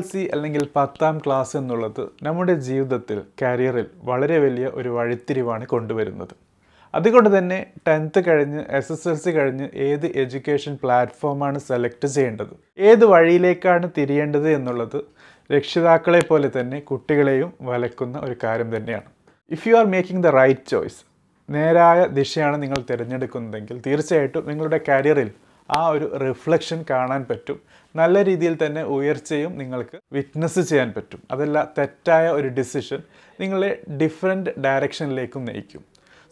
C അല്ലെങ്കിൽ പത്താം class എന്നുള്ളത് നമ്മുടെ ജീവിതത്തിൽ കരിയറിൽ വളരെ വലിയ ഒരു വഴിത്തിരിവാണ് കൊണ്ടുവരുന്നത്. അതുകൊണ്ട് തന്നെ ടെൻത്ത് കഴിഞ്ഞ് എസ് എസ് എൽ സി കഴിഞ്ഞ് ഏത് എഡ്യൂക്കേഷൻ പ്ലാറ്റ്ഫോമാണ് സെലക്ട് ചെയ്യേണ്ടത് ഏത് വഴിയിലേക്കാണ് തിരിയേണ്ടത് എന്നുള്ളത് രക്ഷിതാക്കളെ പോലെ തന്നെ കുട്ടികളെയും വലക്കുന്ന ഒരു കാര്യം തന്നെയാണ്. If you are making the right choice നേരായ ദിശയാണ് നിങ്ങൾ തിരഞ്ഞെടുക്കുന്നതെങ്കിൽ തീർച്ചയായിട്ടും നിങ്ങളുടെ കരിയറിൽ ആ ഒരു റിഫ്ലക്ഷൻ കാണാൻ പറ്റും. നല്ല രീതിയിൽ തന്നെ ഉയർച്ചയും നിങ്ങൾക്ക് വിറ്റ്നസ് ചെയ്യാൻ പറ്റും. അതല്ല തെറ്റായ ഒരു ഡിസിഷൻ നിങ്ങളെ ഡിഫറെന്റ് ഡയറക്ഷനിലേക്കും നയിക്കും.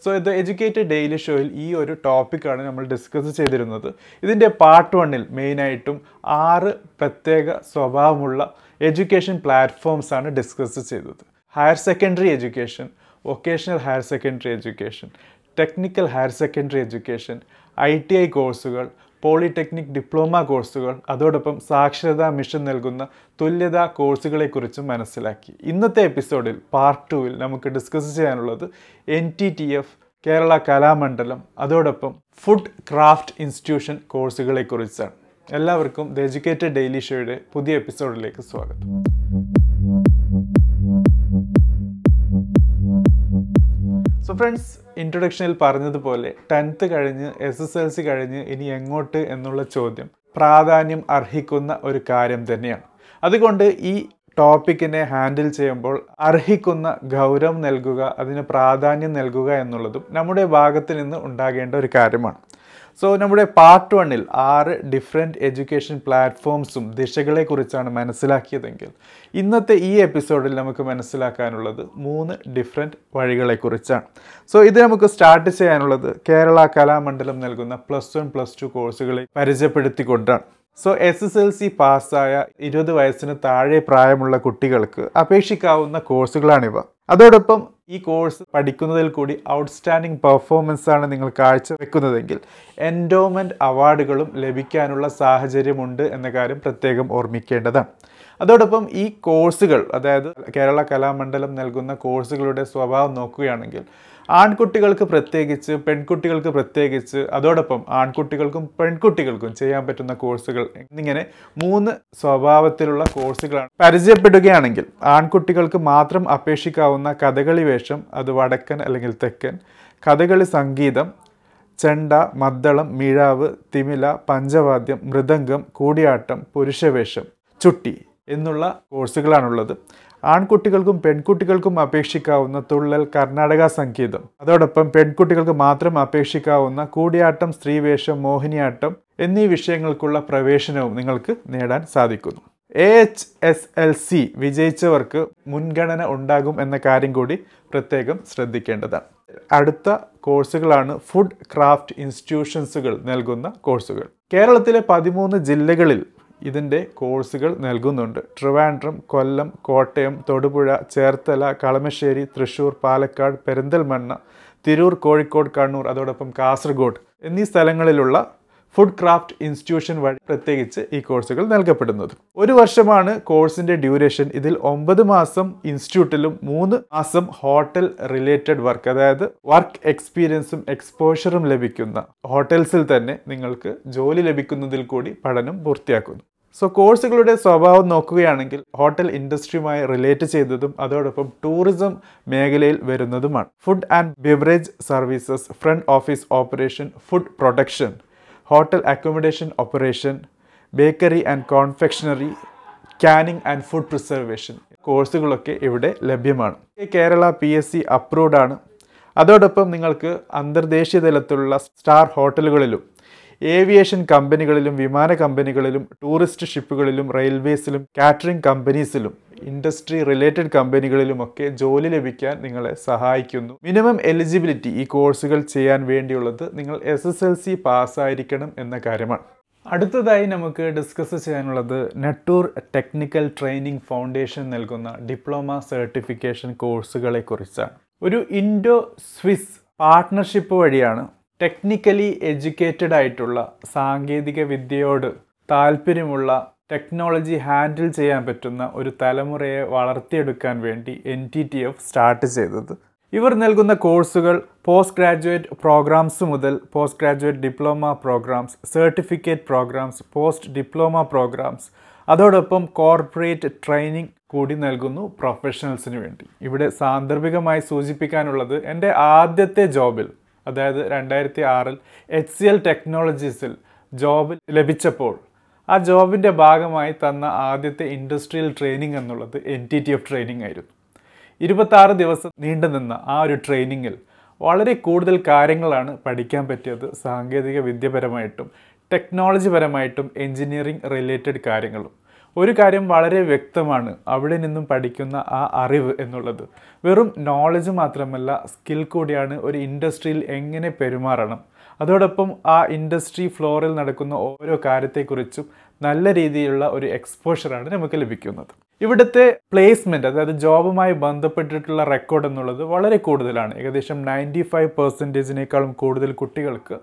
സോ ഇത് എഡ്യൂക്കേറ്റഡ് ഡെയിലി ഷോയിൽ ഈ ഒരു ടോപ്പിക്കാണ് നമ്മൾ ഡിസ്കസ് ചെയ്തിരുന്നത്. ഇതിന്റെ പാർട്ട് വണ്ണിൽ മെയിനായിട്ടും ആറ് പ്രത്യേക സ്വഭാവമുള്ള എഡ്യൂക്കേഷൻ പ്ലാറ്റ്ഫോംസ് ആണ് ഡിസ്കസ് ചെയ്തത്. Higher secondary education vocational higher secondary education technical higher secondary education I T I കോഴ്സുകൾ പോളിടെക്നിക് ഡിപ്ലോമ കോഴ്സുകൾ അതോടൊപ്പം സാക്ഷരതാ മിഷൻ നൽകുന്ന തുല്യതാ കോഴ്സുകളെക്കുറിച്ചും മനസ്സിലാക്കി. ഇന്നത്തെ എപ്പിസോഡിൽ പാർട്ട് ടുവിൽ നമുക്ക് ഡിസ്കസ് ചെയ്യാനുള്ളത് N T T F Kerala Kalamandalam അതോടൊപ്പം ഫുഡ് ക്രാഫ്റ്റ് ഇൻസ്റ്റിറ്റ്യൂഷൻ കോഴ്സുകളെക്കുറിച്ചാണ്. എല്ലാവർക്കും ദ എജ്യൂക്കേറ്റഡ് ഡെയിലി ഷോയുടെ പുതിയ എപ്പിസോഡിലേക്ക് സ്വാഗതം. സോ ഫ്രണ്ട്സ് ഇൻട്രൊഡക്ഷനിൽ പറഞ്ഞതുപോലെ ടെൻത്ത് കഴിഞ്ഞ് എസ് എസ് എൽ സി കഴിഞ്ഞ് ഇനി എങ്ങോട്ട് എന്നുള്ള ചോദ്യം പ്രാധാന്യം അർഹിക്കുന്ന ഒരു കാര്യം തന്നെയാണ്. അതുകൊണ്ട് ഈ ടോപ്പിക്കിനെ ഹാൻഡിൽ ചെയ്യുമ്പോൾ അർഹിക്കുന്ന ഗൗരവം നൽകുക അതിന് പ്രാധാന്യം നൽകുക എന്നുള്ളതും നമ്മുടെ ഭാഗത്ത് നിന്ന് ഉണ്ടാകേണ്ട ഒരു കാര്യമാണ്. സോ നമ്മുടെ പാർട്ട് വണ്ണിൽ ആറ് ഡിഫറെന്റ് എഡ്യൂക്കേഷൻ പ്ലാറ്റ്ഫോംസും ദിശകളെക്കുറിച്ചാണ് മനസ്സിലാക്കിയതെങ്കിൽ ഇന്നത്തെ ഈ എപ്പിസോഡിൽ നമുക്ക് മനസ്സിലാക്കാനുള്ളത് മൂന്ന് ഡിഫറെന്റ് വഴികളെക്കുറിച്ചാണ് സോ ഇത് നമുക്ക് സ്റ്റാർട്ട് ചെയ്യാനുള്ളത് കേരള കലാമണ്ഡലം നൽകുന്ന പ്ലസ് വൺ പ്ലസ് ടു കോഴ്സുകളെ പരിചയപ്പെടുത്തിക്കൊണ്ടാണ്. So S S L C പാസ്സായ ഇരുപത് വയസ്സിന് താഴെ പ്രായമുള്ള കുട്ടികൾക്ക് അപേക്ഷിക്കാവുന്ന കോഴ്സുകളാണിവ അതോടൊപ്പം ഈ കോഴ്സ് പഠിക്കുന്നതിൽ കൂടി ഔട്ട്സ്റ്റാൻഡിംഗ് പെർഫോമൻസ് ആണ് നിങ്ങൾ കാഴ്ചവെക്കുന്നതെങ്കിൽ എൻഡോമെന്റ് അവാർഡുകളും ലഭിക്കാനുള്ള സാഹചര്യമുണ്ട് എന്ന കാര്യം പ്രത്യേകം ഓർമ്മിക്കേണ്ടതാണ്. അതോടൊപ്പം ഈ കോഴ്സുകൾ അതായത് കേരള കലാമണ്ഡലം നൽകുന്ന കോഴ്സുകളുടെ സ്വഭാവം നോക്കുകയാണെങ്കിൽ ആൺകുട്ടികൾക്ക് പ്രത്യേകിച്ച് പെൺകുട്ടികൾക്ക് പ്രത്യേകിച്ച് അതോടൊപ്പം ആൺകുട്ടികൾക്കും പെൺകുട്ടികൾക്കും ചെയ്യാൻ പറ്റുന്ന കോഴ്സുകൾ എന്നിങ്ങനെ മൂന്ന് സ്വഭാവത്തിലുള്ള കോഴ്സുകളാണ്. പരിചയപ്പെടുകയാണെങ്കിൽ ആൺകുട്ടികൾക്ക് മാത്രം അപേക്ഷിക്കാവുന്ന കഥകളി വേഷം അത് വടക്കൻ അല്ലെങ്കിൽ തെക്കൻ കഥകളി സംഗീതം ചെണ്ട മദ്ദളം മിഴാവ് തിമില പഞ്ചവാദ്യം മൃദംഗം കൂടിയാട്ടം പുരുഷവേഷം ചുട്ടി എന്നുള്ള കോഴ്സുകളാണുള്ളത്. ആൺകുട്ടികൾക്കും പെൺകുട്ടികൾക്കും അപേക്ഷിക്കാവുന്ന തുള്ളൽ കർണാടക സംഗീതം. അതോടൊപ്പം പെൺകുട്ടികൾക്ക് മാത്രം അപേക്ഷിക്കാവുന്ന കൂടിയാട്ടം സ്ത്രീവേഷം മോഹിനിയാട്ടം എന്നീ വിഷയങ്ങൾക്കുള്ള പ്രവേശനവും നിങ്ങൾക്ക് നേടാൻ സാധിക്കുന്നു. A H S L C വിജയിച്ചവർക്ക് മുൻഗണന ഉണ്ടാകും എന്ന കാര്യം കൂടി പ്രത്യേകം ശ്രദ്ധിക്കേണ്ടതാണ്. അടുത്ത കോഴ്സുകളാണ് ഫുഡ് ക്രാഫ്റ്റ് ഇൻസ്റ്റിറ്റ്യൂഷൻസുകൾ നൽകുന്ന കോഴ്സുകൾ. കേരളത്തിലെ പതിമൂന്ന് ജില്ലകളിൽ ഇതിന്റെ കോഴ്സുകൾ നൽകുന്നുണ്ട്. ട്രിവാൻഡ്രം കൊല്ലം കോട്ടയം തൊടുപുഴ ചേർത്തല കളമശ്ശേരി തൃശ്ശൂർ പാലക്കാട് പെരിന്തൽമണ്ണ തിരൂർ കോഴിക്കോട് കണ്ണൂർ അതോടൊപ്പം കാസർഗോഡ് എന്നീ സ്ഥലങ്ങളിലുള്ള ഫുഡ് ക്രാഫ്റ്റ് ഇൻസ്റ്റിറ്റ്യൂഷൻ വഴി പ്രത്യേകിച്ച് ഈ കോഴ്സുകൾ നൽകപ്പെടുന്നത്. ഒരു വർഷമാണ് കോഴ്സിന്റെ ഡ്യൂറേഷൻ. ഇതിൽ ഒമ്പത് മാസം ഇൻസ്റ്റിറ്റ്യൂട്ടിലും മൂന്ന് മാസം ഹോട്ടൽ റിലേറ്റഡ് വർക്ക് അതായത് വർക്ക് എക്സ്പീരിയൻസും എക്സ്പോഷറും ലഭിക്കുന്ന ഹോട്ടൽസിൽ തന്നെ നിങ്ങൾക്ക് ജോലി ലഭിക്കുന്നതിൽ കൂടി പഠനം പൂർത്തിയാക്കുന്നു. സോ കോഴ്സുകളുടെ സ്വഭാവം നോക്കുകയാണെങ്കിൽ ഹോട്ടൽ ഇൻഡസ്ട്രിയുമായി റിലേറ്റ് ചെയ്തതും അതോടൊപ്പം ടൂറിസം മേഖലയിൽ വരുന്നതുമാണ്. Food and beverage services front office operation food production hotel accommodation operation bakery and confectionery canning and food preservation കോഴ്സുകളൊക്കെ ഇവിടെ ലഭ്യമാണ്. Kerala P S C approved ആണ്. അതോടൊപ്പം നിങ്ങൾക്ക് അന്തർദേശീയ തലത്തിലുള്ള സ്റ്റാർ ഹോട്ടലുകളിലും ഏവിയേഷൻ കമ്പനികളിലും വിമാന കമ്പനികളിലും ടൂറിസ്റ്റ് ഷിപ്പുകളിലും റെയിൽവേസിലും കാറ്ററിംഗ് കമ്പനീസിലും ഇൻഡസ്ട്രി റിലേറ്റഡ് കമ്പനികളിലുമൊക്കെ ജോലി ലഭിക്കാൻ നിങ്ങളെ സഹായിക്കുന്നു. മിനിമം എലിജിബിലിറ്റി ഈ കോഴ്സുകൾ ചെയ്യാൻ വേണ്ടിയുള്ളത് നിങ്ങൾ എസ് എസ് എൽ സി പാസ്സായിരിക്കണം എന്ന കാര്യമാണ്. അടുത്തതായി നമുക്ക് ഡിസ്കസ് ചെയ്യാനുള്ളത് നെട്ടൂർ ടെക്നിക്കൽ ട്രെയിനിങ് ഫൗണ്ടേഷൻ നൽകുന്ന ഡിപ്ലോമ സർട്ടിഫിക്കേഷൻ കോഴ്സുകളെ കുറിച്ചാണ്. ഒരു ഇൻഡോ സ്വിസ് പാർട്ട്ണർഷിപ്പ് വഴിയാണ് ടെക്നിക്കലി എഡ്യൂക്കേറ്റഡ് ആയിട്ടുള്ള സാങ്കേതിക വിദ്യയോട് താല്പര്യമുള്ള ടെക്നോളജി ഹാൻഡിൽ ചെയ്യാൻ പറ്റുന്ന ഒരു തലമുറയെ വളർത്തിയെടുക്കാൻ വേണ്ടി N T T F start ചെയ്തത്. ഇവർ നൽകുന്ന കോഴ്സുകൾ പോസ്റ്റ് ഗ്രാജുവേറ്റ് പ്രോഗ്രാംസ് മുതൽ post graduate diploma programmes certificate programmes post diploma programmes അതോടൊപ്പം കോർപ്പറേറ്റ് ട്രെയിനിങ് കൂടി നൽകുന്നു പ്രൊഫഷണൽസിന് വേണ്ടി. ഇവിടെ സാന്ദർഭികമായി സൂചിപ്പിക്കാനുള്ളത് എന്റെ ആദ്യത്തെ ജോബിൽ അതായത് രണ്ടായിരത്തി ആറിൽ എച്ച് സി എൽ ടെക്നോളജീസിൽ ജോബ് ലഭിച്ചപ്പോൾ ആ ജോബിന്റെ ഭാഗമായി തന്ന ആദ്യത്തെ ഇൻഡസ്ട്രിയൽ ട്രെയിനിങ് എന്നുള്ളത് N T T F training ആയിരുന്നു. ഇരുപത്താറ് ദിവസം നീണ്ടുനിന്ന ആ ഒരു ട്രെയിനിങ്ങിൽ വളരെ കൂടുതൽ കാര്യങ്ങളാണ് പഠിക്കാൻ പറ്റിയത്. സാങ്കേതിക വിദ്യപരമായിട്ടും ടെക്നോളജി പരമായിട്ടും എൻജിനീയറിംഗ് റിലേറ്റഡ് കാര്യങ്ങളും. ഒരു കാര്യം വളരെ വ്യക്തമാണ്. അവിടെ നിന്നും പഠിക്കുന്ന ആ അറിവ് എന്നുള്ളത് വെറും നോളജ് മാത്രമല്ല സ്കിൽ കൂടിയാണ് ഒരു ഇൻഡസ്ട്രിയിൽ എങ്ങനെ പെരുമാറണം. അതോടൊപ്പം ആ ഇൻഡസ്ട്രി ഫ്ലോറിൽ നടക്കുന്ന ഓരോ കാര്യത്തെക്കുറിച്ചും നല്ല രീതിയിലുള്ള ഒരു എക്സ്പോഷറാണ് നമുക്ക് ലഭിക്കുന്നത്. ഇവിടുത്തെ പ്ലേസ്മെന്റ് അതായത് ജോബുമായി ബന്ധപ്പെട്ടിട്ടുള്ള റെക്കോർഡ് എന്നുള്ളത് വളരെ കൂടുതലാണ്. ഏകദേശം നയന്റി ഫൈവ് പെർസെന്റേജിനേക്കാളും കൂടുതൽ കുട്ടികൾക്ക്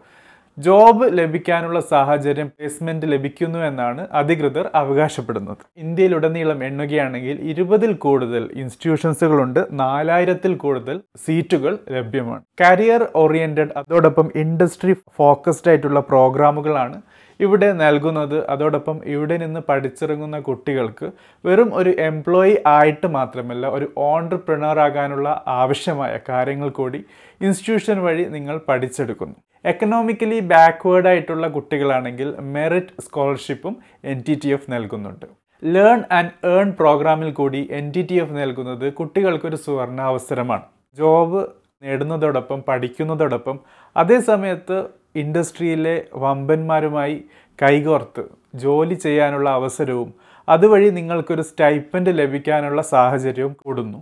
ജോബ് ലഭിക്കാനുള്ള സാഹചര്യം പ്ലേസ്മെന്റ് ലഭിക്കുന്നു എന്നാണ് അധികൃതർ അവകാശപ്പെടുന്നത്. ഇന്ത്യയിലുടനീളം എണ്ണുകയാണെങ്കിൽ ഇരുപതിൽ കൂടുതൽ ഇൻസ്റ്റിറ്റ്യൂഷൻസുകളുണ്ട് നാലായിരത്തിൽ കൂടുതൽ സീറ്റുകൾ ലഭ്യമാണ്. കരിയർ ഓറിയന്റഡ് അതോടൊപ്പം ഇൻഡസ്ട്രി ഫോക്കസ്ഡ് ആയിട്ടുള്ള പ്രോഗ്രാമുകളാണ് ഇവിടെ നൽകുന്നത്. അതോടൊപ്പം ഇവിടെ നിന്ന് പഠിച്ചിറങ്ങുന്ന കുട്ടികൾക്ക് വെറും ഒരു എംപ്ലോയി ആയിട്ട് മാത്രമല്ല ഒരു ഓണ്ടർപ്രണറാകാനുള്ള ആവശ്യമായ കാര്യങ്ങൾ കൂടി ഇൻസ്റ്റിറ്റ്യൂഷൻ വഴി നിങ്ങൾ പഠിച്ചെടുക്കുന്നു. എക്കണോമിക്കലി ബാക്ക്വേർഡ് ആയിട്ടുള്ള കുട്ടികളാണെങ്കിൽ മെറിറ്റ് സ്കോളർഷിപ്പും എൻ ടി ടി എഫ് നൽകുന്നുണ്ട്. ലേൺ ആൻഡ് ഏൺ പ്രോഗ്രാമിൽ കൂടി എൻ ടി ടി എഫ് നൽകുന്നത് കുട്ടികൾക്കൊരു സുവർണാവസരമാണ്. ജോബ് നേടുന്നതോടൊപ്പം പഠിക്കുന്നതോടൊപ്പം അതേ സമയത്ത് ഇൻഡസ്ട്രിയിലെ വമ്പന്മാരുമായി കൈകോർത്ത് ജോലി ചെയ്യാനുള്ള അവസരവും അതുവഴി നിങ്ങൾക്കൊരു സ്റ്റൈപ്പൻഡ് ലഭിക്കാനുള്ള സാഹചര്യവും കൂടുന്നു.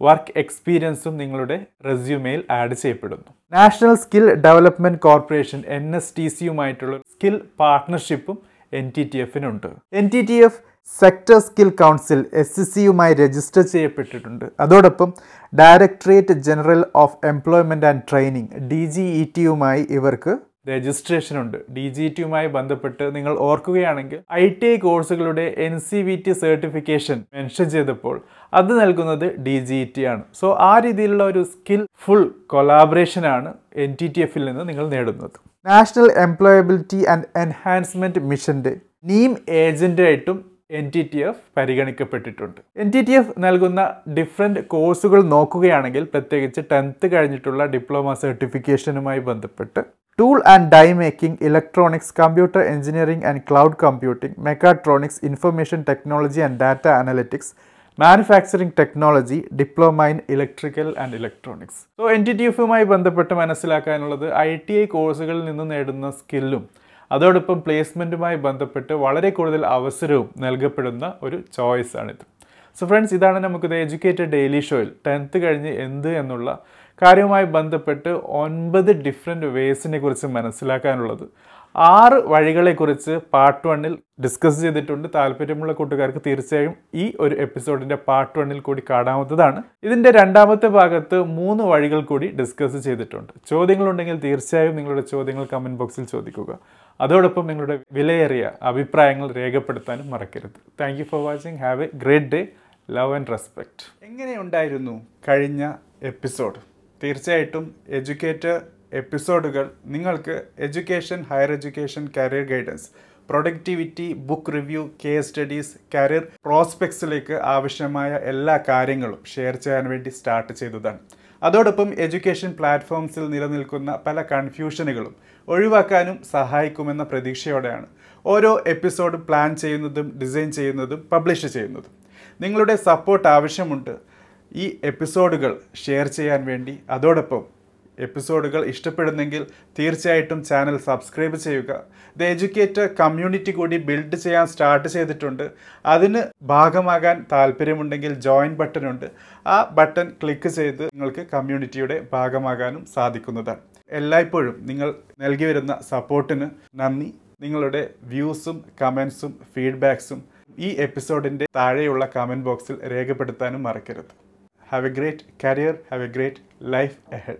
വർക്ക് എക്സ്പീരിയൻസും നിങ്ങളുടെ റെസ്യൂമെയിൽ ആഡ് ചെയ്യപ്പെടുന്നു. National Skill Development Corporation N S T സിയുമായിട്ടുള്ള skill പാർട്ട്ണർഷിപ്പും N T T എഫിനുണ്ട്. N T T F sector skill council S C സിയുമായി register ചെയ്യപ്പെട്ടിട്ടുണ്ട്. അതോടൊപ്പം Directorate General of Employment and Training D G E ടിയുമായി ഇവർക്ക് registration ഉണ്ട് D G ടിയുമായി ബന്ധപ്പെട്ട് നിങ്ങൾ ഓർക്കുകയാണെങ്കിൽ I T I കോഴ്സുകളുടെ N C V T certification mention ചെയ്തപ്പോൾ അത് നൽകുന്നത് ഡി ജി ടി ആണ്. സോ ആ രീതിയിലുള്ള ഒരു സ്കിൽ ഫുൾ കൊലാബറേഷൻ ആണ് എൻ ടി ടി എഫിൽ നിന്ന് നിങ്ങൾ നേടുന്നത്. നാഷണൽ എംപ്ലോയബിലിറ്റി ആൻഡ് എൻഹാൻസ്മെന്റ് മിഷന്റെ നീം ഏജന്റായിട്ടും എൻ ടി ടി എഫ് പരിഗണിക്കപ്പെട്ടിട്ടുണ്ട്. എൻ ടി ടി എഫ് നൽകുന്ന ഡിഫറെന്റ് കോഴ്സുകൾ നോക്കുകയാണെങ്കിൽ പ്രത്യേകിച്ച് ടെൻത്ത് കഴിഞ്ഞിട്ടുള്ള ഡിപ്ലോമ സർട്ടിഫിക്കേഷനുമായി ബന്ധപ്പെട്ട് tool and die making electronics computer engineering and cloud computing mechatronics information technology and data analytics manufacturing technology diploma in electrical and electronics so N T T എഫുമായി ബന്ധപ്പെട്ട് മനസ്സിലാക്കാനുള്ളത് I T I കോഴ്സുകളിൽ നിന്ന് നേടുന്ന സ്കില്ലും അതോടൊപ്പം പ്ലേസ്മെന്റുമായി ബന്ധപ്പെട്ട് വളരെ കൂടുതൽ അവസരവും നൽകപ്പെടുന്ന ഒരു ചോയ്സ് ആണിത്. സോ ഫ്രണ്ട്സ് ഇതാണ് നമുക്കിത് എഡ്യൂക്കേറ്റഡ് ഡെയിലി ഷോയിൽ ടെൻത്ത് കഴിഞ്ഞ് എന്ത് എന്നുള്ള കാര്യവുമായി ബന്ധപ്പെട്ട് ഒൻപത് ഡിഫറെന്റ് വേസിനെ കുറിച്ച് മനസ്സിലാക്കാനുള്ളത്. ആറ് വഴികളെക്കുറിച്ച് പാർട്ട് വണ്ണിൽ ഡിസ്കസ് ചെയ്തിട്ടുണ്ട്. താല്പര്യമുള്ള കൂട്ടുകാർക്ക് തീർച്ചയായും ഈ ഒരു എപ്പിസോഡിന്റെ പാർട്ട് വണ്ണിൽ കൂടി കാണാവുന്നതാണ്. ഇതിന്റെ രണ്ടാമത്തെ ഭാഗത്ത് മൂന്ന് വഴികൾ കൂടി ഡിസ്കസ് ചെയ്തിട്ടുണ്ട്. ചോദ്യങ്ങളുണ്ടെങ്കിൽ തീർച്ചയായും നിങ്ങളുടെ ചോദ്യങ്ങൾ കമന്റ് ബോക്സിൽ ചോദിക്കുക. അതോടൊപ്പം നിങ്ങളുടെ വിലയേറിയ അഭിപ്രായങ്ങൾ രേഖപ്പെടുത്താനും മറക്കരുത്. Thank for watching have a great day love and respect എങ്ങനെയുണ്ടായിരുന്നു കഴിഞ്ഞ എപ്പിസോഡ് തീർച്ചയായിട്ടും എഡ്യൂക്കേറ്റർ എപ്പിസോഡുകൾ നിങ്ങൾക്ക് education higher education career guidance productivity book review case studies career പ്രോസ്പെക്ട്സിലേക്ക് ആവശ്യമായ എല്ലാ കാര്യങ്ങളും ഷെയർ ചെയ്യാൻ വേണ്ടി സ്റ്റാർട്ട് ചെയ്തതാണ്. അതോടൊപ്പം എഡ്യൂക്കേഷൻ പ്ലാറ്റ്ഫോംസിൽ നിലനിൽക്കുന്ന പല കൺഫ്യൂഷനുകളും ഒഴിവാക്കാനും സഹായിക്കുമെന്ന പ്രതീക്ഷയോടെയാണ് ഓരോ എപ്പിസോഡും പ്ലാൻ ചെയ്യുന്നതും ഡിസൈൻ ചെയ്യുന്നതും പബ്ലിഷ് ചെയ്യുന്നതും. നിങ്ങളുടെ സപ്പോർട്ട് ആവശ്യമുണ്ട് ഈ എപ്പിസോഡുകൾ ഷെയർ ചെയ്യാൻ വേണ്ടി. അതോടൊപ്പം എപ്പിസോഡുകൾ ഇഷ്ടപ്പെടുന്നെങ്കിൽ തീർച്ചയായിട്ടും ചാനൽ സബ്സ്ക്രൈബ് ചെയ്യുക. ദ എഡ്യൂക്കേറ്റർ കമ്മ്യൂണിറ്റി കൂടി ബിൽഡ് ചെയ്യാൻ സ്റ്റാർട്ട് ചെയ്തിട്ടുണ്ട്. അതിന് ഭാഗമാകാൻ താല്പര്യമുണ്ടെങ്കിൽ ജോയിൻ ബട്ടൺ ഉണ്ട്. ആ ബട്ടൺ ക്ലിക്ക് ചെയ്ത് നിങ്ങൾക്ക് കമ്മ്യൂണിറ്റിയുടെ ഭാഗമാകാനും സാധിക്കുന്നതാണ്. എല്ലായ്പ്പോഴും നിങ്ങൾ നൽകി വരുന്ന സപ്പോർട്ടിന് നന്ദി. നിങ്ങളുടെ വ്യൂസും കമൻസും ഫീഡ്ബാക്സും ഈ എപ്പിസോഡിന്റെ താഴെയുള്ള കമന്റ് ബോക്സിൽ രേഖപ്പെടുത്താനും മറക്കരുത്. Have a great career, have a great life ahead.